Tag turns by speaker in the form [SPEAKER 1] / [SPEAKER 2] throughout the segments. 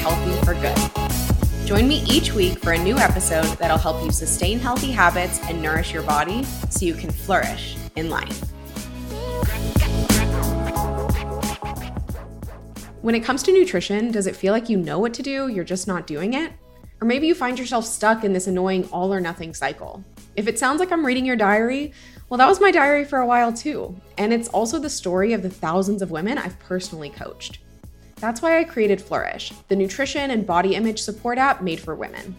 [SPEAKER 1] healthy for good. Join me each week for a new episode that'll help you sustain healthy habits and nourish your body so you can flourish in life. When it comes to nutrition, does it feel like you know what to do, you're just not doing it? Or maybe you find yourself stuck in this annoying all or nothing cycle. If it sounds like I'm reading your diary, well, that was my diary for a while too. And it's also the story of the thousands of women I've personally coached. That's why I created Flourish, the nutrition and body image support app made for women.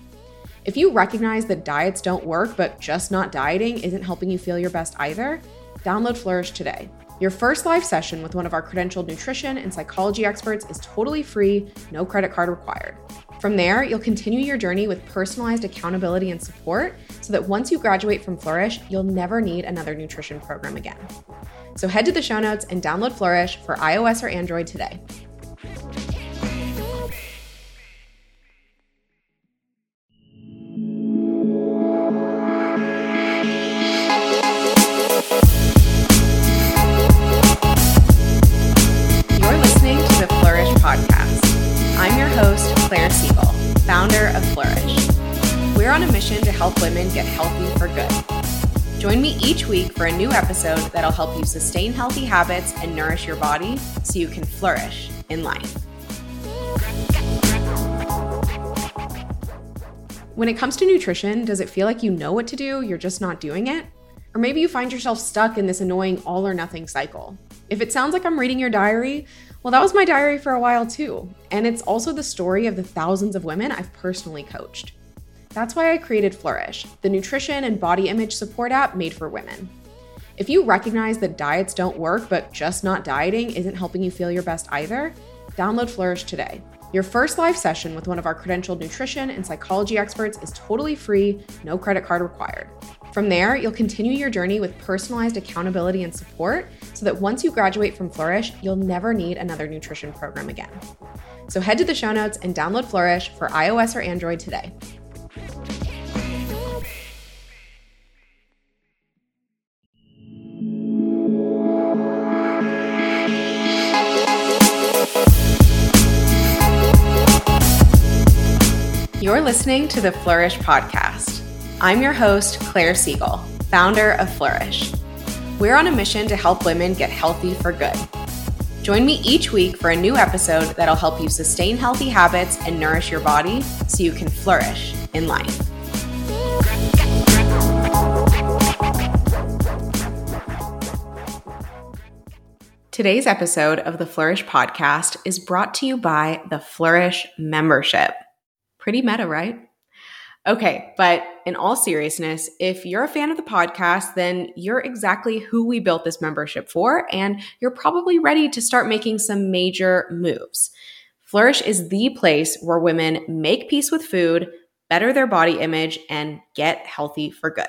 [SPEAKER 1] If you recognize that diets don't work, but just not dieting isn't helping you feel your best either, download Flourish today. Your first live session with one of our credentialed nutrition and psychology experts is totally free, no credit card required. From there, you'll continue your journey with personalized accountability and support so that once you graduate from Flourish, you'll never need another nutrition program again. So head to the show notes and download Flourish for iOS or Android today. That'll help you sustain healthy habits and nourish your body so you can flourish in life. When it comes to nutrition, does it feel like you know what to do, you're just not doing it? Or maybe you find yourself stuck in this annoying all or nothing cycle. If it sounds like I'm reading your diary, well, that was my diary for a while too. And it's also the story of the thousands of women I've personally coached. That's why I created Flourish, the nutrition and body image support app made for women. If you recognize that diets don't work, but just not dieting isn't helping you feel your best either, download Flourish today. Your first live session with one of our credentialed nutrition and psychology experts is totally free, no credit card required. From there, you'll continue your journey with personalized accountability and support so that once you graduate from Flourish, you'll never need another nutrition program again. So head to the show notes and download Flourish for iOS or Android today. Listening to the Flourish Podcast. I'm your host, Claire Siegel, founder of Flourish. We're on a mission to help women get healthy for good. Join me each week for a new episode that'll help you sustain healthy habits and nourish your body so you can flourish in life. Today's episode of the Flourish podcast is brought to you by the Flourish membership. Pretty meta, right? Okay, but in all seriousness, if you're a fan of the podcast, then you're exactly who we built this membership for, and you're probably ready to start making some major moves. Flourish is the place where women make peace with food, better their body image, and get healthy for good.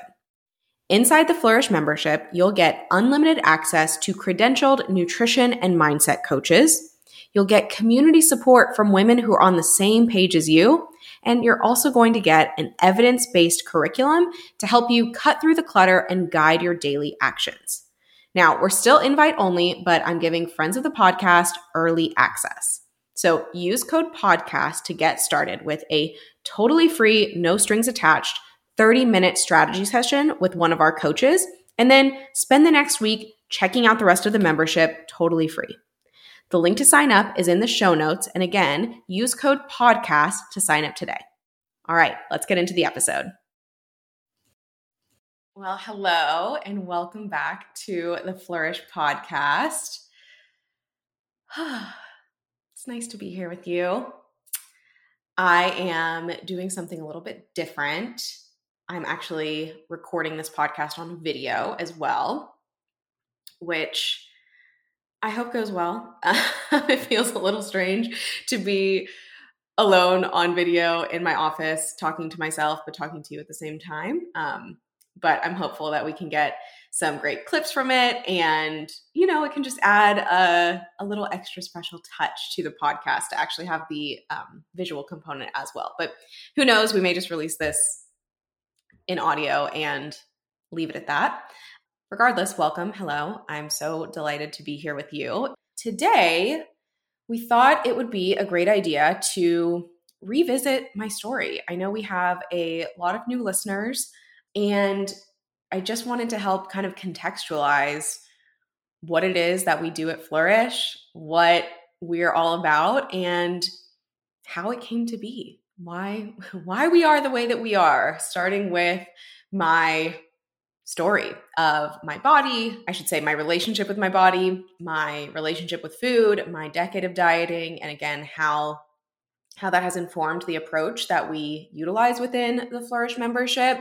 [SPEAKER 1] Inside the Flourish membership, you'll get unlimited access to credentialed nutrition and mindset coaches. You'll get community support from women who are on the same page as you and you're also going to get an evidence based curriculum to help you cut through the clutter and guide your daily actions. Now, we're still invite only, but I'm giving friends of the podcast early access. So use code podcast to get started with a totally free, no strings attached 30 minute strategy session with one of our coaches, and then spend the next week checking out the rest of the membership totally free. The link to sign up is in the show notes. And again, use code podcast to sign up today. All right, let's get into the episode. Well, hello, and welcome back to the Flourish podcast. it's nice to be here with you. I am doing something a little bit different. I'm actually recording this podcast on video as well, which I hope goes well. it feels a little strange to be alone on video in my office talking to myself, but talking to you at the same time. Um, but I'm hopeful that we can get some great clips from it and you know it can just add a, a little extra special touch to the podcast to actually have the um, visual component as well but who knows we may just release this in audio and leave it at that Regardless, welcome. Hello. I'm so delighted to be here with you. Today, we thought it would be a great idea to revisit my story. I know we have a lot of new listeners, and I just wanted to help kind of contextualize what it is that we do at Flourish, what we're all about, and how it came to be. Why why we are the way that we are, starting with my story of my body, I should say my relationship with my body, my relationship with food, my decade of dieting, and again how how that has informed the approach that we utilize within the Flourish membership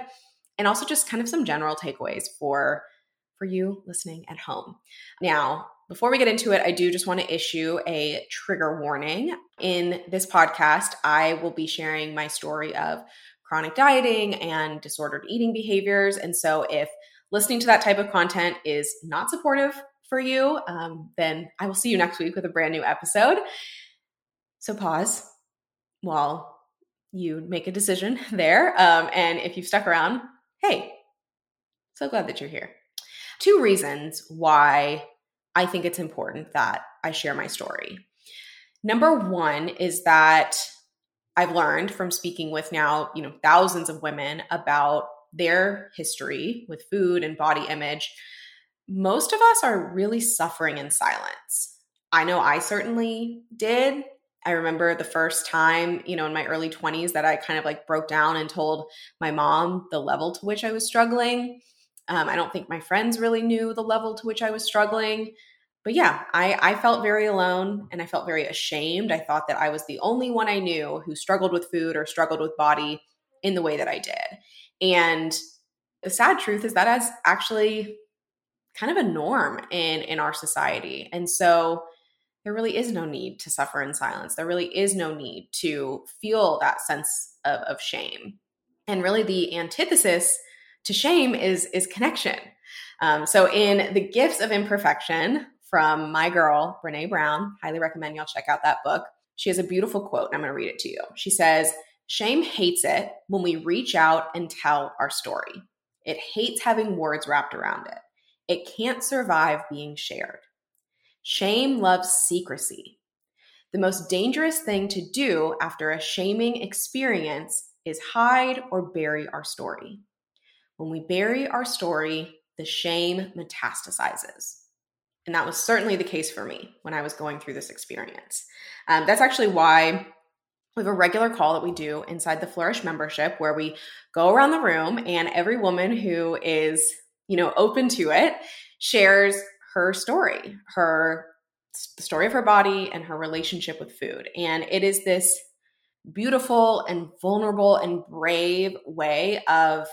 [SPEAKER 1] and also just kind of some general takeaways for for you listening at home. Now, before we get into it, I do just want to issue a trigger warning. In this podcast, I will be sharing my story of chronic dieting and disordered eating behaviors. And so, if listening to that type of content is not supportive for you, um, then I will see you next week with a brand new episode. So, pause while you make a decision there. Um, and if you've stuck around, hey, so glad that you're here. Two reasons why I think it's important that I share my story. Number one is that I've learned from speaking with now, you know, thousands of women about their history with food and body image. Most of us are really suffering in silence. I know I certainly did. I remember the first time, you know, in my early 20s that I kind of like broke down and told my mom the level to which I was struggling. Um, I don't think my friends really knew the level to which I was struggling but yeah, I, I felt very alone and I felt very ashamed. I thought that I was the only one I knew who struggled with food or struggled with body in the way that I did. And the sad truth is that is actually kind of a norm in in our society. And so there really is no need to suffer in silence. There really is no need to feel that sense of, of shame. And really the antithesis to shame is is connection. Um, so in the gifts of imperfection from my girl, Brene Brown. Highly recommend y'all check out that book. She has a beautiful quote, and I'm going to read it to you. She says, Shame hates it when we reach out and tell our story. It hates having words wrapped around it. It can't survive being shared. Shame loves secrecy. The most dangerous thing to do after a shaming experience is hide or bury our story. When we bury our story, the shame metastasizes. And that was certainly the case for me when I was going through this experience. Um, that's actually why we have a regular call that we do inside the Flourish membership where we go around the room and every woman who is, you know, open to it shares her story, her the story of her body and her relationship with food. And it is this beautiful and vulnerable and brave way of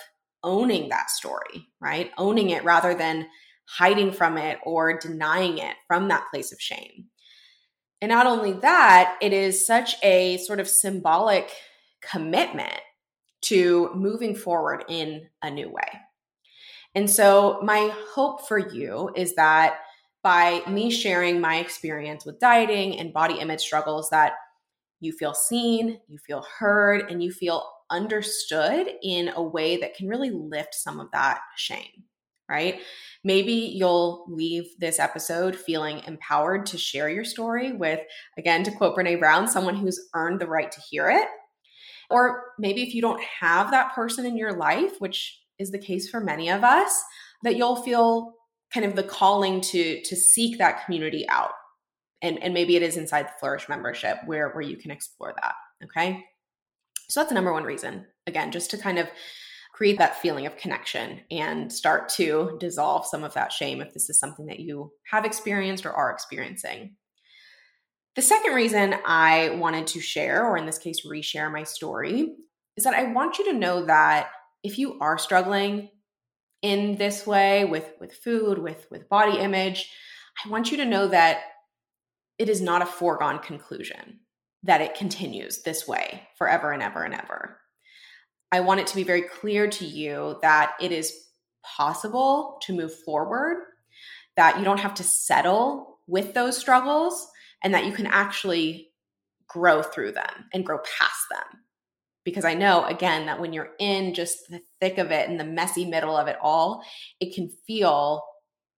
[SPEAKER 1] owning that story, right? Owning it rather than hiding from it or denying it from that place of shame. And not only that, it is such a sort of symbolic commitment to moving forward in a new way. And so, my hope for you is that by me sharing my experience with dieting and body image struggles, that you feel seen, you feel heard, and you feel understood in a way that can really lift some of that shame right? Maybe you'll leave this episode feeling empowered to share your story with, again, to quote Brene Brown, someone who's earned the right to hear it. Or maybe if you don't have that person in your life, which is the case for many of us, that you'll feel kind of the calling to to seek that community out. And, and maybe it is inside the Flourish membership where, where you can explore that. Okay. So that's the number one reason. Again, just to kind of create that feeling of connection and start to dissolve some of that shame if this is something that you have experienced or are experiencing. The second reason I wanted to share, or in this case, reshare my story, is that I want you to know that if you are struggling in this way with, with food, with, with body image, I want you to know that it is not a foregone conclusion that it continues this way forever and ever and ever. I want it to be very clear to you that it is possible to move forward, that you don't have to settle with those struggles, and that you can actually grow through them and grow past them. Because I know, again, that when you're in just the thick of it and the messy middle of it all, it can feel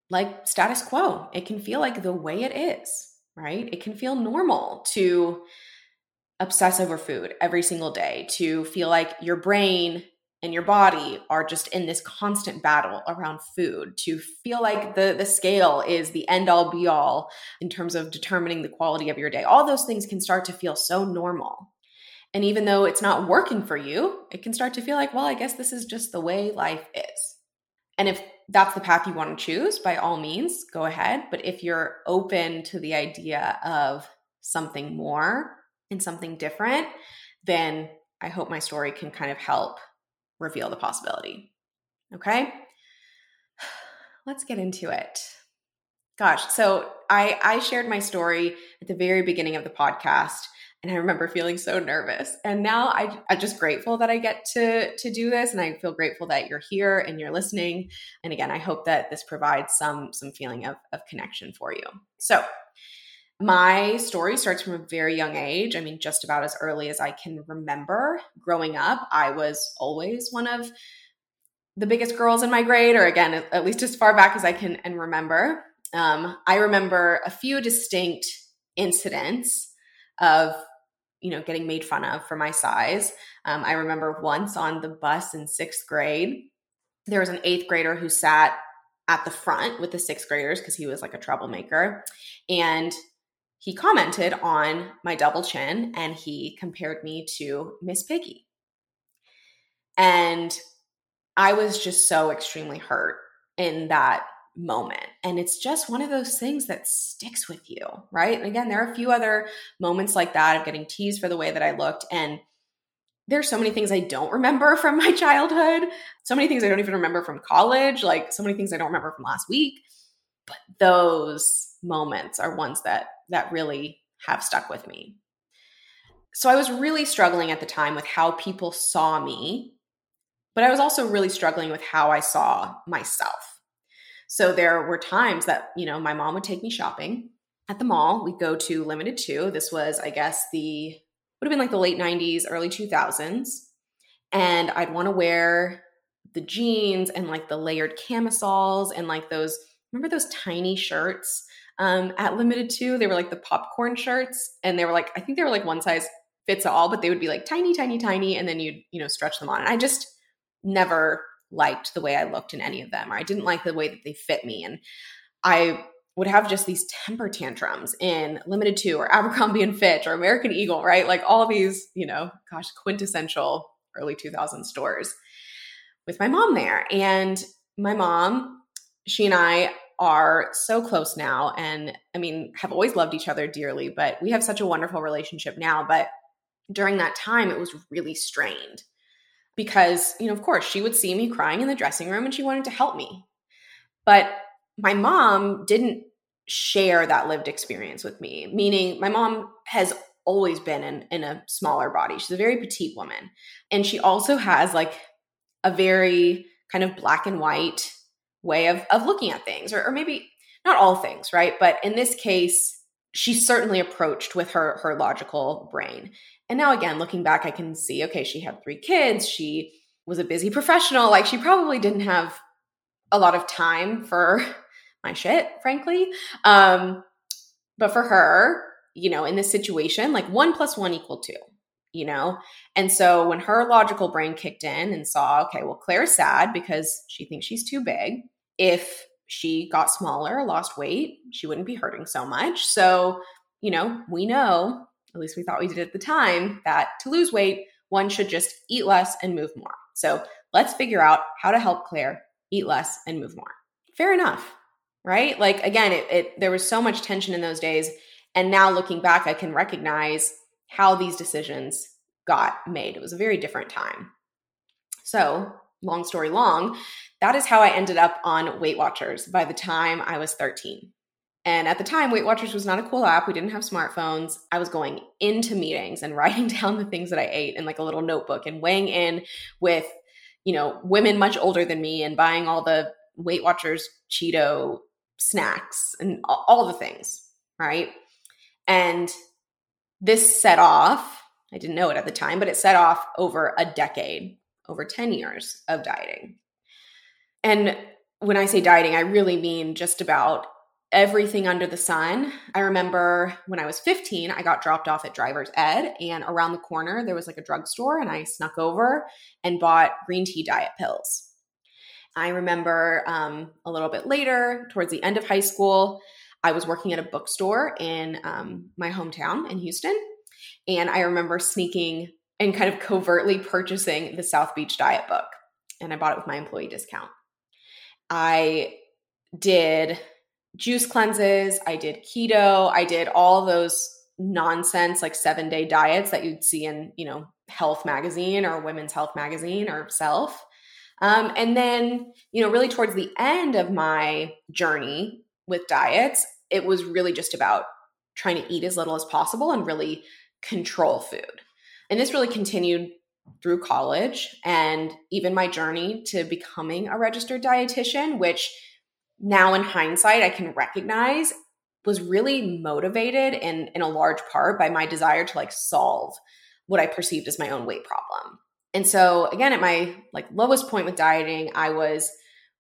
[SPEAKER 1] like status quo. It can feel like the way it is. right? It can feel normal to obsess over food every single day, to feel like your brain and your body are just in this constant battle around food to feel like the the scale is the end all be all in terms of determining the quality of your day. All those things can start to feel so normal. And even though it's not working for you it can start to feel like well i guess this is just the way life is. And if that's the path you want to choose by all means go ahead. But if you're open to the idea of something more and something different then i hope my story can kind of help reveal the possibility. Okay? Let's get into it. Gosh, so I I shared my story at the very beginning of the podcast and I remember feeling so nervous. And now I, I'm just grateful that I get to to do this, and I feel grateful that you're here and you're listening. And again, I hope that this provides some some feeling of of connection for you. So, my story starts from a very young age. I mean, just about as early as I can remember. Growing up, I was always one of the biggest girls in my grade, or again, at least as far back as I can and remember. Um, I remember a few distinct incidents of you know getting made fun of for my size. Um, I remember once on the bus in sixth grade, there was an eighth grader who sat at the front with the sixth graders because he was like a troublemaker, and he commented on my double chin and he compared me to Miss Piggy. And I was just so extremely hurt in that moment. And it's just one of those things that sticks with you, right? And again, there are a few other moments like that of getting teased for the way that I looked. And there's so many things I don't remember from my childhood, so many things I don't even remember from college, like so many things I don't remember from last week. But those moments are ones that that really have stuck with me. So I was really struggling at the time with how people saw me, but I was also really struggling with how I saw myself. So there were times that, you know, my mom would take me shopping at the mall. We'd go to Limited Too. This was, I guess, the would have been like the late 90s, early 2000s. And I'd want to wear the jeans and like the layered camisoles and like those, remember those tiny shirts um, at Limited Too. They were like the popcorn shirts, and they were like I think they were like one size fits all, but they would be like tiny, tiny, tiny, and then you'd you know stretch them on. And I just never liked the way I looked in any of them, or I didn't like the way that they fit me, and I would have just these temper tantrums in Limited Too or Abercrombie and Fitch or American Eagle, right? Like all these, you know, gosh, quintessential early 2000 stores with my mom there. And my mom, she and I are so close now and I mean, have always loved each other dearly, but we have such a wonderful relationship now. But during that time, it was really strained because, you know, of course, she would see me crying in the dressing room and she wanted to help me. But my mom didn't share that lived experience with me, meaning my mom has always been in, in a smaller body. She's a very petite woman. And she also has like a very kind of black and white way of, of looking at things, or, or maybe not all things, right? But in this case, she certainly approached with her her logical brain. And now again, looking back, I can see, okay, she had three kids. She was a busy professional. Like she probably didn't have a lot of time for my shit, frankly. Um, but for her, you know, in this situation, like one plus one equal two, you know? And so when her logical brain kicked in and saw, okay, well, Claire's sad because she thinks she's too big if she got smaller, lost weight, she wouldn't be hurting so much. So, you know, we know, at least we thought we did at the time, that to lose weight, one should just eat less and move more. So let's figure out how to help Claire eat less and move more. Fair enough, right? Like again, it, it there was so much tension in those days, and now looking back, I can recognize how these decisions got made. It was a very different time. So long story long, that is how I ended up on Weight Watchers by the time I was 13. And at the time, Weight Watchers was not a cool app. We didn't have smartphones. I was going into meetings and writing down the things that I ate in like a little notebook and weighing in with, you know, women much older than me and buying all the Weight Watchers Cheeto snacks and all the things, right? And this set off, I didn't know it at the time, but it set off over a decade over 10 years of dieting. And when I say dieting, I really mean just about everything under the sun. I remember when I was 15, I got dropped off at driver's ed, and around the corner, there was like a drugstore, and I snuck over and bought green tea diet pills. I remember um, a little bit later, towards the end of high school, I was working at a bookstore in um, my hometown in Houston. And I remember sneaking and kind of covertly purchasing the South Beach Diet book. And I bought it with my employee discount. I did juice cleanses, I did keto, I did all those nonsense like 7-day diets that you'd see in, you know, Health magazine or Women's Health magazine or Self. Um, and then, you know, really towards the end of my journey with diets, it was really just about trying to eat as little as possible and really control food. And this really continued through college and even my journey to becoming a registered dietitian, which now in hindsight I can recognize was really motivated in in a large part by my desire to like solve what I perceived as my own weight problem. And so again, at my like lowest point with dieting, I was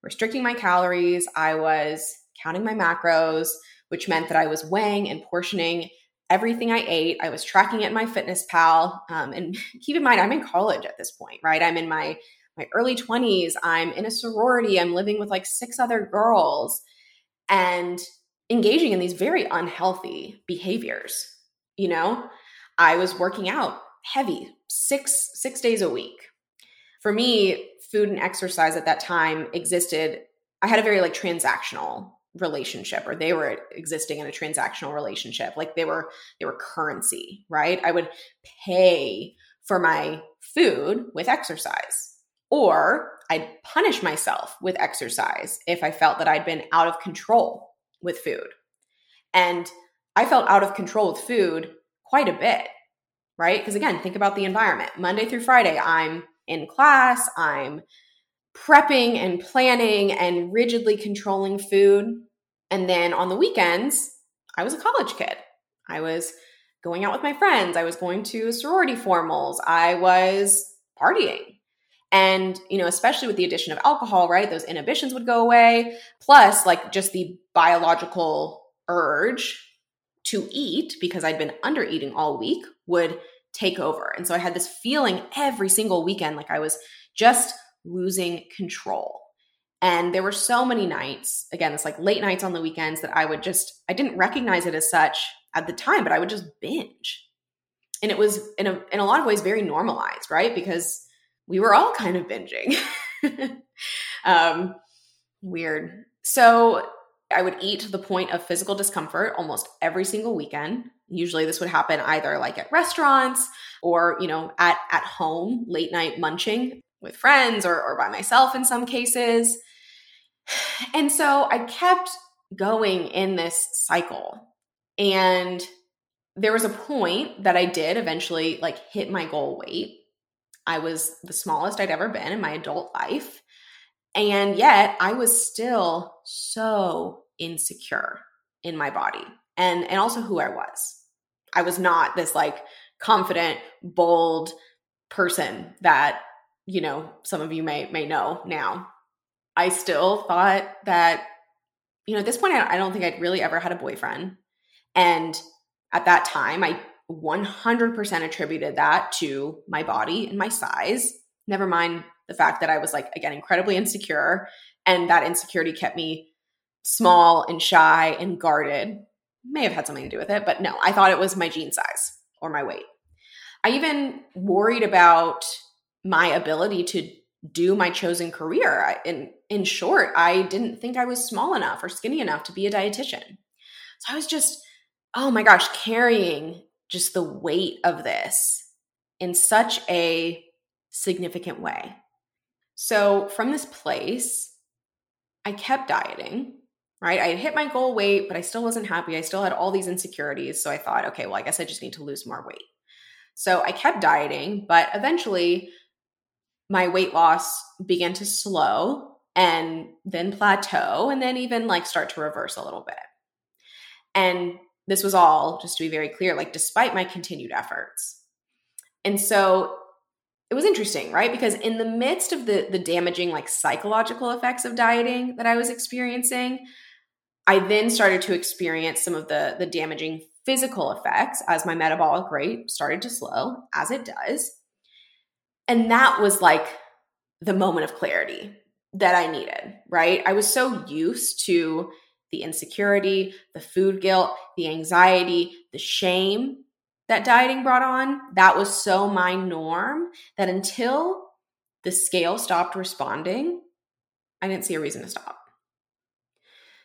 [SPEAKER 1] restricting my calories, I was counting my macros, which meant that I was weighing and portioning everything I ate. I was tracking it in MyFitnessPal. Um, and keep in mind, I'm in college at this point, right? I'm in my my early 20s. I'm in a sorority. I'm living with like six other girls and engaging in these very unhealthy behaviors. You know, I was working out heavy six six days a week for me food and exercise at that time existed i had a very like transactional relationship or they were existing in a transactional relationship like they were they were currency right i would pay for my food with exercise or i'd punish myself with exercise if i felt that i'd been out of control with food and i felt out of control with food quite a bit right? Because again, think about the environment. Monday through Friday, I'm in class, I'm prepping and planning and rigidly controlling food. And then on the weekends, I was a college kid. I was going out with my friends, I was going to sorority formals, I was partying. And, you know, especially with the addition of alcohol, right? Those inhibitions would go away. Plus, like just the biological urge to eat because I'd been under eating all week would take over. And so I had this feeling every single weekend like I was just losing control. And there were so many nights, again, it's like late nights on the weekends that I would just, I didn't recognize it as such at the time, but I would just binge. And it was in a, in a lot of ways very normalized, right? Because we were all kind of binging. um, weird. So I would eat to the point of physical discomfort almost every single weekend. Usually this would happen either like at restaurants or, you know, at at home, late night munching with friends or, or by myself in some cases. And so I kept going in this cycle. And there was a point that I did eventually like hit my goal weight. I was the smallest I'd ever been in my adult life. And yet I was still so insecure in my body and and also who I was. I was not this like confident, bold person that, you know, some of you may may know now. I still thought that you know, at this point I, I don't think I'd really ever had a boyfriend. And at that time, I 100% attributed that to my body and my size. Never mind the fact that I was like, again, incredibly insecure. And that insecurity kept me small and shy and guarded. May have had something to do with it, but no, I thought it was my jean size or my weight. I even worried about my ability to do my chosen career. In in short, I didn't think I was small enough or skinny enough to be a dietitian. So I was just, oh my gosh, carrying just the weight of this in such a significant way. So from this place, I kept dieting, right? I had hit my goal weight, but I still wasn't happy. I still had all these insecurities. So I thought, okay, well, I guess I just need to lose more weight. So I kept dieting, but eventually my weight loss began to slow and then plateau and then even like start to reverse a little bit. And this was all, just to be very clear, like despite my continued efforts. And so it was interesting, right? Because in the midst of the the damaging like psychological effects of dieting that I was experiencing, I then started to experience some of the, the damaging physical effects as my metabolic rate started to slow, as it does. And that was like the moment of clarity that I needed, right? I was so used to the insecurity, the food guilt, the anxiety, the shame that dieting brought on. That was so my norm that until the scale stopped responding, I didn't see a reason to stop.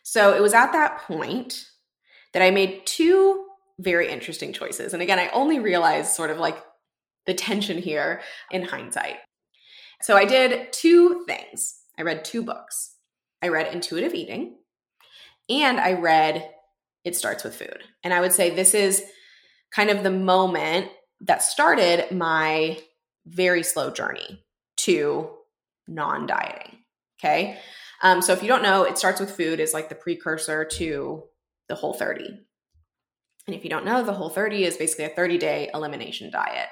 [SPEAKER 1] So it was at that point that I made two very interesting choices. And again, I only realized sort of like the tension here in hindsight. So I did two things. I read two books. I read Intuitive Eating and I read It Starts with Food. And I would say this is kind of the moment that started my very slow journey to non dieting. Okay. Um, so if you don't know, It Starts with Food is like the precursor to the Whole 30. And if you don't know, the Whole 30 is basically a 30 day elimination diet.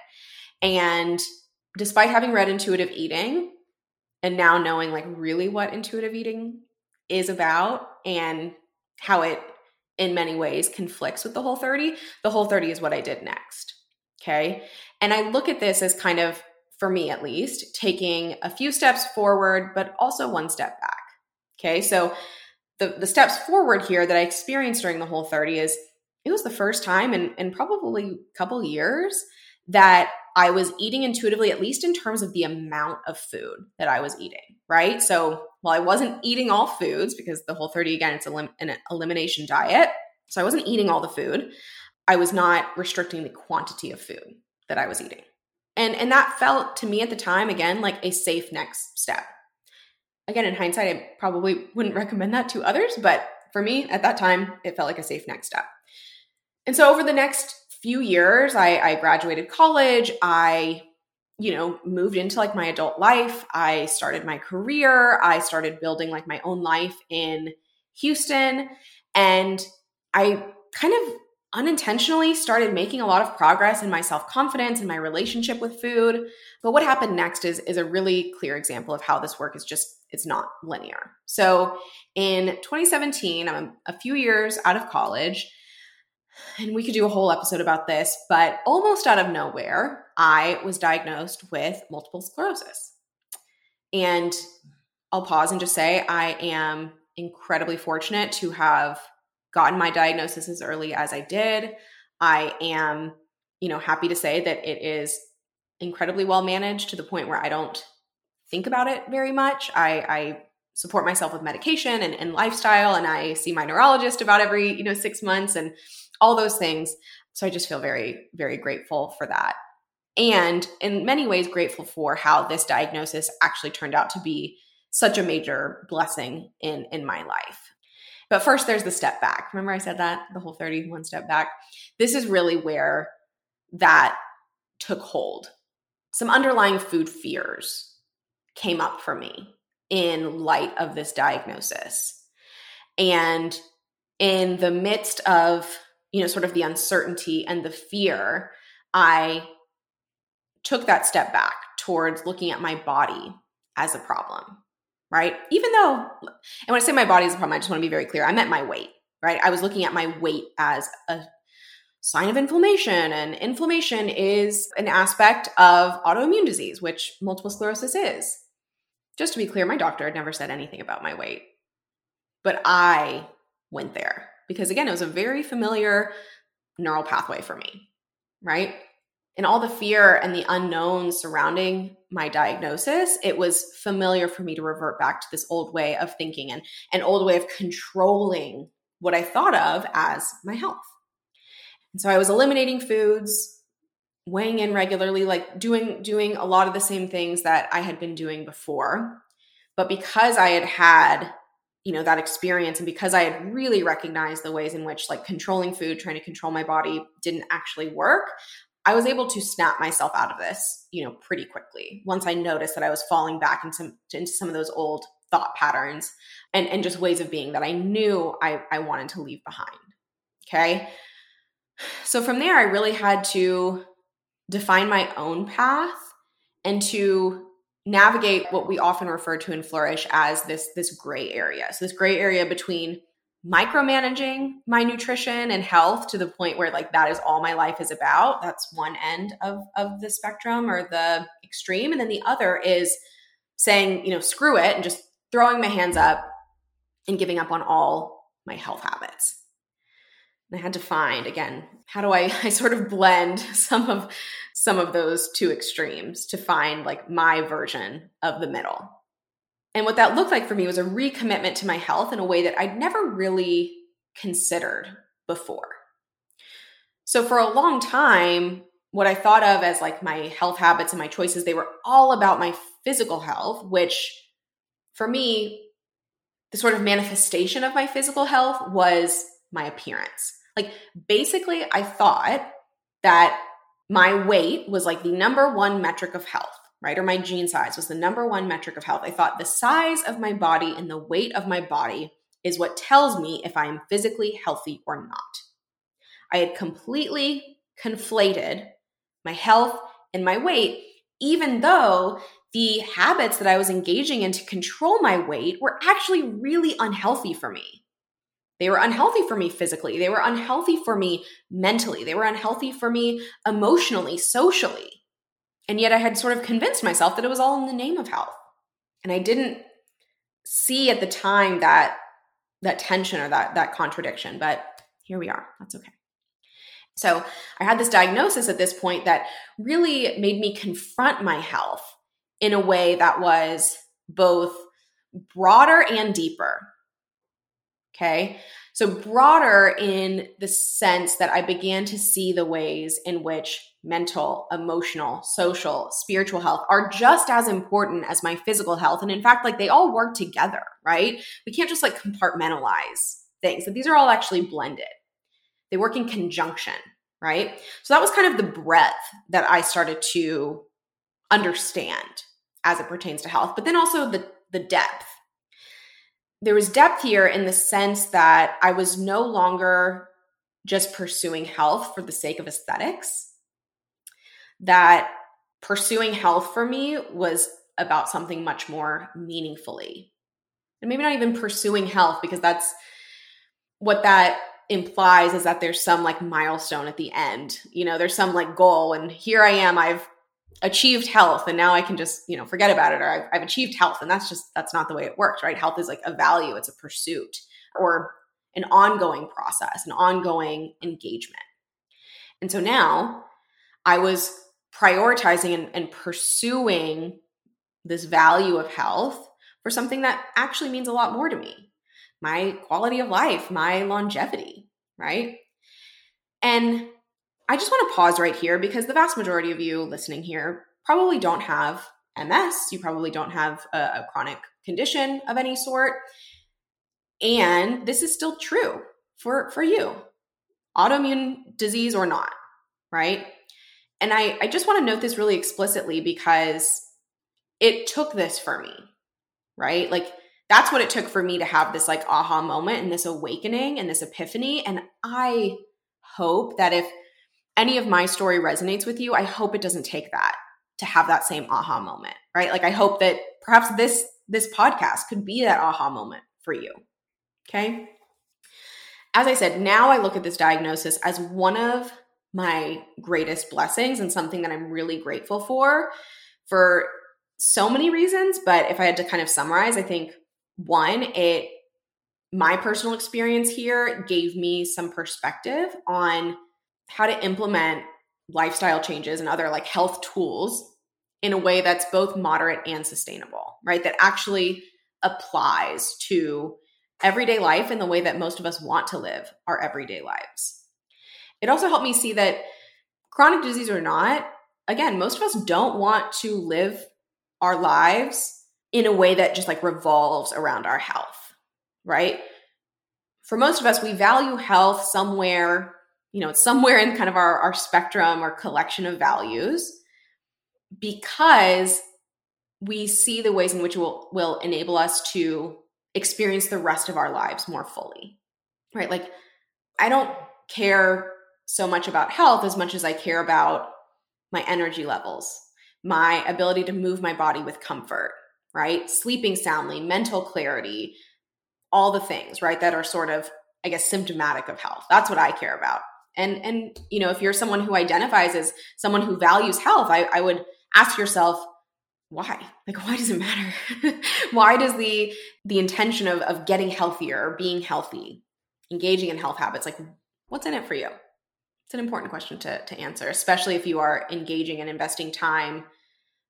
[SPEAKER 1] And despite having read intuitive eating and now knowing like really what intuitive eating is about and how it in many ways conflicts with the whole 30 the whole 30 is what i did next okay? And i look at this as kind of for me at least taking a few steps forward but also one step back okay? So the, the steps forward here that i experienced during the whole 30 is it was the first time in, in probably a couple years that I was eating intuitively, at least in terms of the amount of food that I was eating, right? So while I wasn't eating all foods, because the whole 30, again, it's an elimination diet. So I wasn't eating all the food. I was not restricting the quantity of food that I was eating. And, and that felt to me at the time, again, like a safe next step. Again, in hindsight, I probably wouldn't recommend that to others, but for me at that time, it felt like a safe next step. And so over the next few years, I, I graduated college. I, you know, moved into like my adult life. I started my career. I started building like my own life in Houston. And I kind of unintentionally started making a lot of progress in my self-confidence and my relationship with food. But what happened next is, is a really clear example of how this work is just it's not linear. So in 2017, I'm a few years out of college and we could do a whole episode about this, but almost out of nowhere, I was diagnosed with multiple sclerosis. And I'll pause and just say I am incredibly fortunate to have gotten my diagnosis as early as I did. I am, you know, happy to say that it is incredibly well managed to the point where I don't think about it very much. I, I support myself with medication and, and lifestyle, and I see my neurologist about every, you know, six months and all those things. So I just feel very, very grateful for that. And in many ways, grateful for how this diagnosis actually turned out to be such a major blessing in, in my life. But first, there's the step back. Remember, I said that the whole 31 step back? This is really where that took hold. Some underlying food fears came up for me in light of this diagnosis. And in the midst of you know, sort of the uncertainty and the fear, I took that step back towards looking at my body as a problem, right? Even though, and when I say my body is a problem, I just want to be very clear. I meant my weight, right? I was looking at my weight as a sign of inflammation, and inflammation is an aspect of autoimmune disease, which multiple sclerosis is. Just to be clear, my doctor had never said anything about my weight, but I went there because again, it was a very familiar neural pathway for me, right? And all the fear and the unknown surrounding my diagnosis, it was familiar for me to revert back to this old way of thinking and an old way of controlling what I thought of as my health. And so I was eliminating foods, weighing in regularly, like doing doing a lot of the same things that I had been doing before. But because I had had you know that experience and because i had really recognized the ways in which like controlling food trying to control my body didn't actually work i was able to snap myself out of this you know pretty quickly once i noticed that i was falling back into, into some of those old thought patterns and, and just ways of being that i knew I, I wanted to leave behind okay so from there i really had to define my own path and to navigate what we often refer to in flourish as this this gray area. So this gray area between micromanaging my nutrition and health to the point where like that is all my life is about. That's one end of of the spectrum or the extreme. And then the other is saying you know screw it and just throwing my hands up and giving up on all my health habits i had to find again how do i i sort of blend some of some of those two extremes to find like my version of the middle and what that looked like for me was a recommitment to my health in a way that I'd never really considered before. So for a long time, what I thought of as like my health habits and my choices, they were all about my physical health, which for me, the sort of manifestation of my physical health was my appearance. Like basically, I thought that my weight was like the number one metric of health right? Or my jean size was the number one metric of health. I thought the size of my body and the weight of my body is what tells me if I am physically healthy or not. I had completely conflated my health and my weight, even though the habits that I was engaging in to control my weight were actually really unhealthy for me. They were unhealthy for me physically. They were unhealthy for me mentally. They were unhealthy for me emotionally, socially. And yet I had sort of convinced myself that it was all in the name of health. And I didn't see at the time that that tension or that that contradiction, but here we are. That's okay. So, I had this diagnosis at this point that really made me confront my health in a way that was both broader and deeper. Okay. So, broader in the sense that I began to see the ways in which mental, emotional, social, spiritual health are just as important as my physical health. And in fact, like they all work together, right? We can't just like compartmentalize things, that these are all actually blended. They work in conjunction, right? So, that was kind of the breadth that I started to understand as it pertains to health, but then also the, the depth there was depth here in the sense that I was no longer just pursuing health for the sake of aesthetics. That pursuing health for me was about something much more meaningfully. And maybe not even pursuing health because that's what that implies is that there's some like milestone at the end. You know, there's some like goal and here I am I've achieved health and now I can just, you know, forget about it or I've, I've, achieved health. And that's just, that's not the way it works, right? Health is like a value, it's a pursuit or an ongoing process, an ongoing engagement. And so now I was prioritizing and, and pursuing this value of health for something that actually means a lot more to me my quality of life, my longevity, right? And I just want to pause right here because the vast majority of you listening here probably don't have MS. You probably don't have a, a chronic condition of any sort. And this is still true for, for you, autoimmune disease or not, right? And I, I just want to note this really explicitly because it took this for me, right? Like, that's what it took for me to have this like aha moment and this awakening and this epiphany. And I hope that if any of my story resonates with you, I hope it doesn't take that to have that same aha moment, right? Like I hope that perhaps this this podcast could be that aha moment for you. Okay? As I said, now I look at this diagnosis as one of my greatest blessings and something that I'm really grateful for for so many reasons, but if I had to kind of summarize, I think one, it my personal experience here gave me some perspective on how to implement lifestyle changes and other like health tools in a way that's both moderate and sustainable, right? That actually applies to everyday life in the way that most of us want to live our everyday lives. It also helped me see that chronic disease or not, again, most of us don't want to live our lives in a way that just like revolves around our health, right? For most of us, we value health somewhere you know, it's somewhere in kind of our, our spectrum or collection of values because we see the ways in which it will, will enable us to experience the rest of our lives more fully. Right? Like, I don't care so much about health as much as I care about my energy levels, my ability to move my body with comfort, right? Sleeping soundly, mental clarity, all the things, right, that are sort of, I guess, symptomatic of health. That's what I care about. And and you know, if you're someone who identifies as someone who values health, I, I would ask yourself, why? Like, why does it matter? why does the the intention of of getting healthier or being healthy, engaging in health habits, like what's in it for you? It's an important question to, to answer, especially if you are engaging and investing time,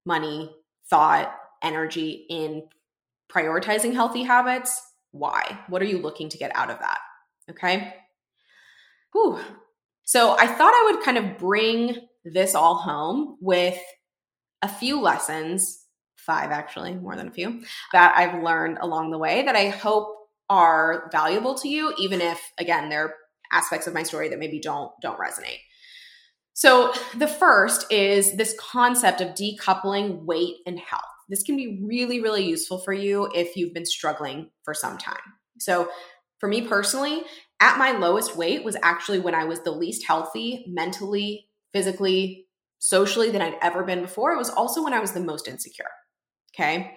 [SPEAKER 1] money, thought, energy in prioritizing healthy habits. Why? What are you looking to get out of that? Okay. Whew. So I thought I would kind of bring this all home with a few lessons, five actually, more than a few, that I've learned along the way that I hope are valuable to you, even if, again, there are aspects of my story that maybe don't don't resonate. So, the first is this concept of decoupling weight and health. This can be really really useful for you if you've been struggling for some time. So, for me personally, at my lowest weight was actually when I was the least healthy mentally, physically, socially than I'd ever been before. It was also when I was the most insecure. Okay.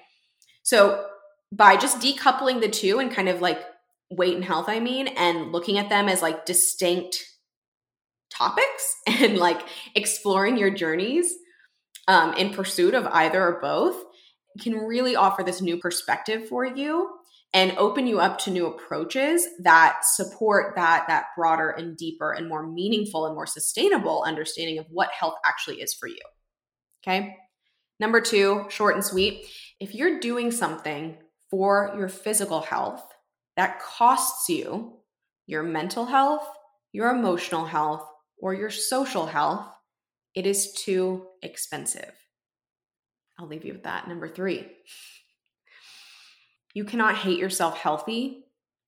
[SPEAKER 1] So, by just decoupling the two and kind of like weight and health, I mean, and looking at them as like distinct topics and like exploring your journeys um, in pursuit of either or both can really offer this new perspective for you and open you up to new approaches that support that that broader and deeper and more meaningful and more sustainable understanding of what health actually is for you okay number 2 short and sweet if you're doing something for your physical health that costs you your mental health, your emotional health, or your social health, it is too expensive. I'll leave you with that. Number three, you cannot hate yourself healthy.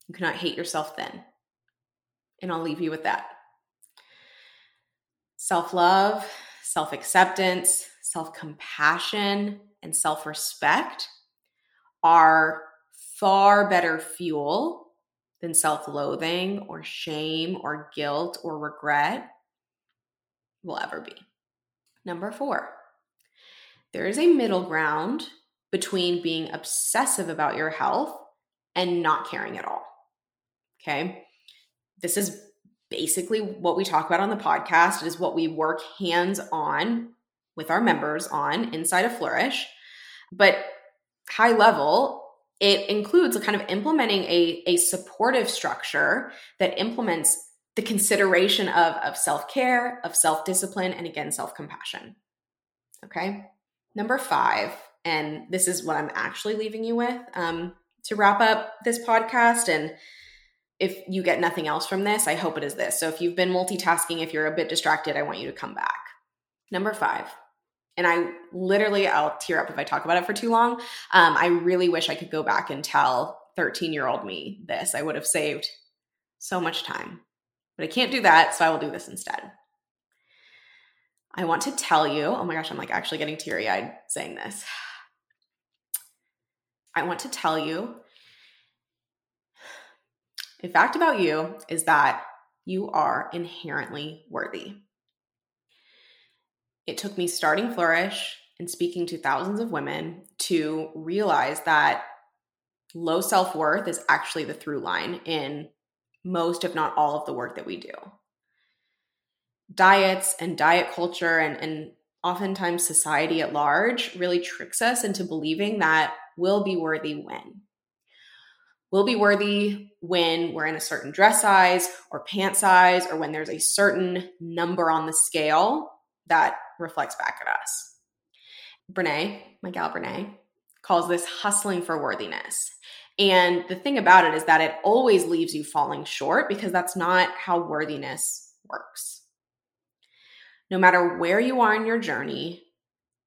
[SPEAKER 1] You cannot hate yourself thin. And I'll leave you with that. Self love, self acceptance, self compassion, and self respect are far better fuel than self loathing or shame or guilt or regret will ever be. Number four, there is a middle ground between being obsessive about your health and not caring at all. Okay. This is basically what we talk about on the podcast. It is what we work hands on with our members on inside of Flourish. But high level, it includes a kind of implementing a, a supportive structure that implements the consideration of, of self-care of self-discipline and again self-compassion okay number five and this is what i'm actually leaving you with um, to wrap up this podcast and if you get nothing else from this i hope it is this so if you've been multitasking if you're a bit distracted i want you to come back number five and I literally, I'll tear up if I talk about it for too long. Um, I really wish I could go back and tell 13 year old me this. I would have saved so much time. But I can't do that, so I will do this instead. I want to tell you, oh my gosh, I'm like actually getting teary eyed saying this. I want to tell you a fact about you is that you are inherently worthy. It took me starting Flourish and speaking to thousands of women to realize that low self worth is actually the through line in most, if not all, of the work that we do. Diets and diet culture and, and oftentimes society at large really tricks us into believing that we'll be worthy when. We'll be worthy when we're in a certain dress size or pant size or when there's a certain number on the scale that reflects back at us. Brene, my gal Brene, calls this hustling for worthiness. And the thing about it is that it always leaves you falling short because that's not how worthiness works. No matter where you are in your journey,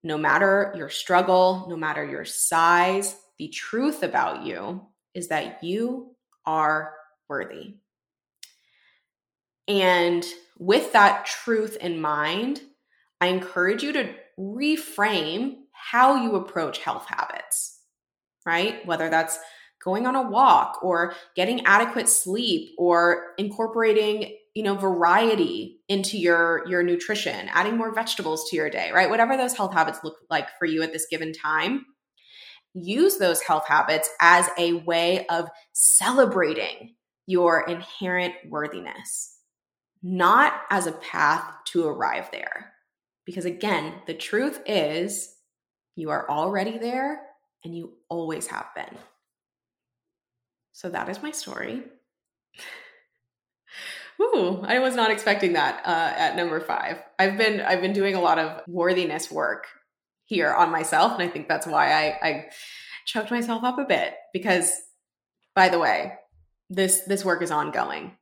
[SPEAKER 1] no matter your struggle, no matter your size, the truth about you is that you are worthy. And with that truth in mind, I encourage you to reframe how you approach health habits, right? Whether that's going on a walk or getting adequate sleep or incorporating you know variety into your your nutrition adding more vegetables to your day right whatever those health habits look like for you at this given time use those health habits as a way of celebrating your inherent worthiness, not as a path to arrive there. Because again, the truth is you are already there and you always have been. So that is my story. Ooh, I was not expecting that uh, at number five. I've been I've been doing a lot of worthiness work here on myself, and I think that's why I, I choked myself up a bit. Because, by the way, this this work is ongoing,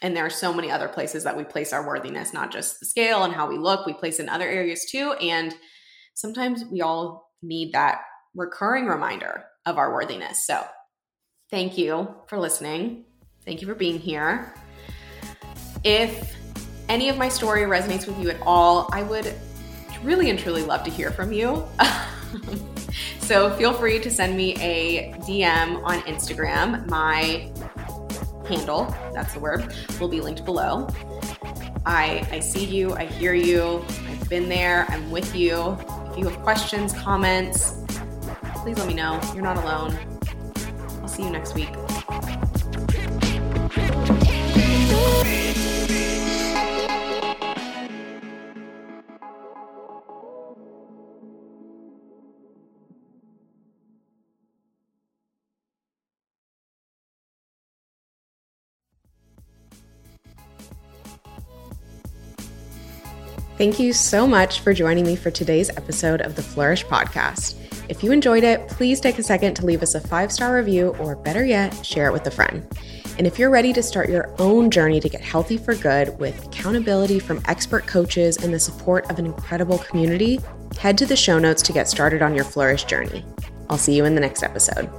[SPEAKER 1] and there are so many other places that we place our worthiness, not just the scale and how we look. We place in other areas too, and sometimes we all need that recurring reminder of our worthiness. So, thank you for listening. Thank you for being here. If any of my story resonates with you at all, I would really and truly love to hear from you. so feel free to send me a DM on Instagram. My handle, that's the word, will be linked below. I, I see you, I hear you, I've been there, I'm with you. If you have questions, comments, please let me know. You're not alone. I'll see you next week. Thank you so much for joining me for today's episode of the Flourish Podcast. If you enjoyed it, please take a second to leave us a five star review, or better yet, share it with a friend. And if you're ready to start your own journey to get healthy for good with accountability from expert coaches and the support of an incredible community, head to the show notes to get started on your Flourish journey. I'll see you in the next episode.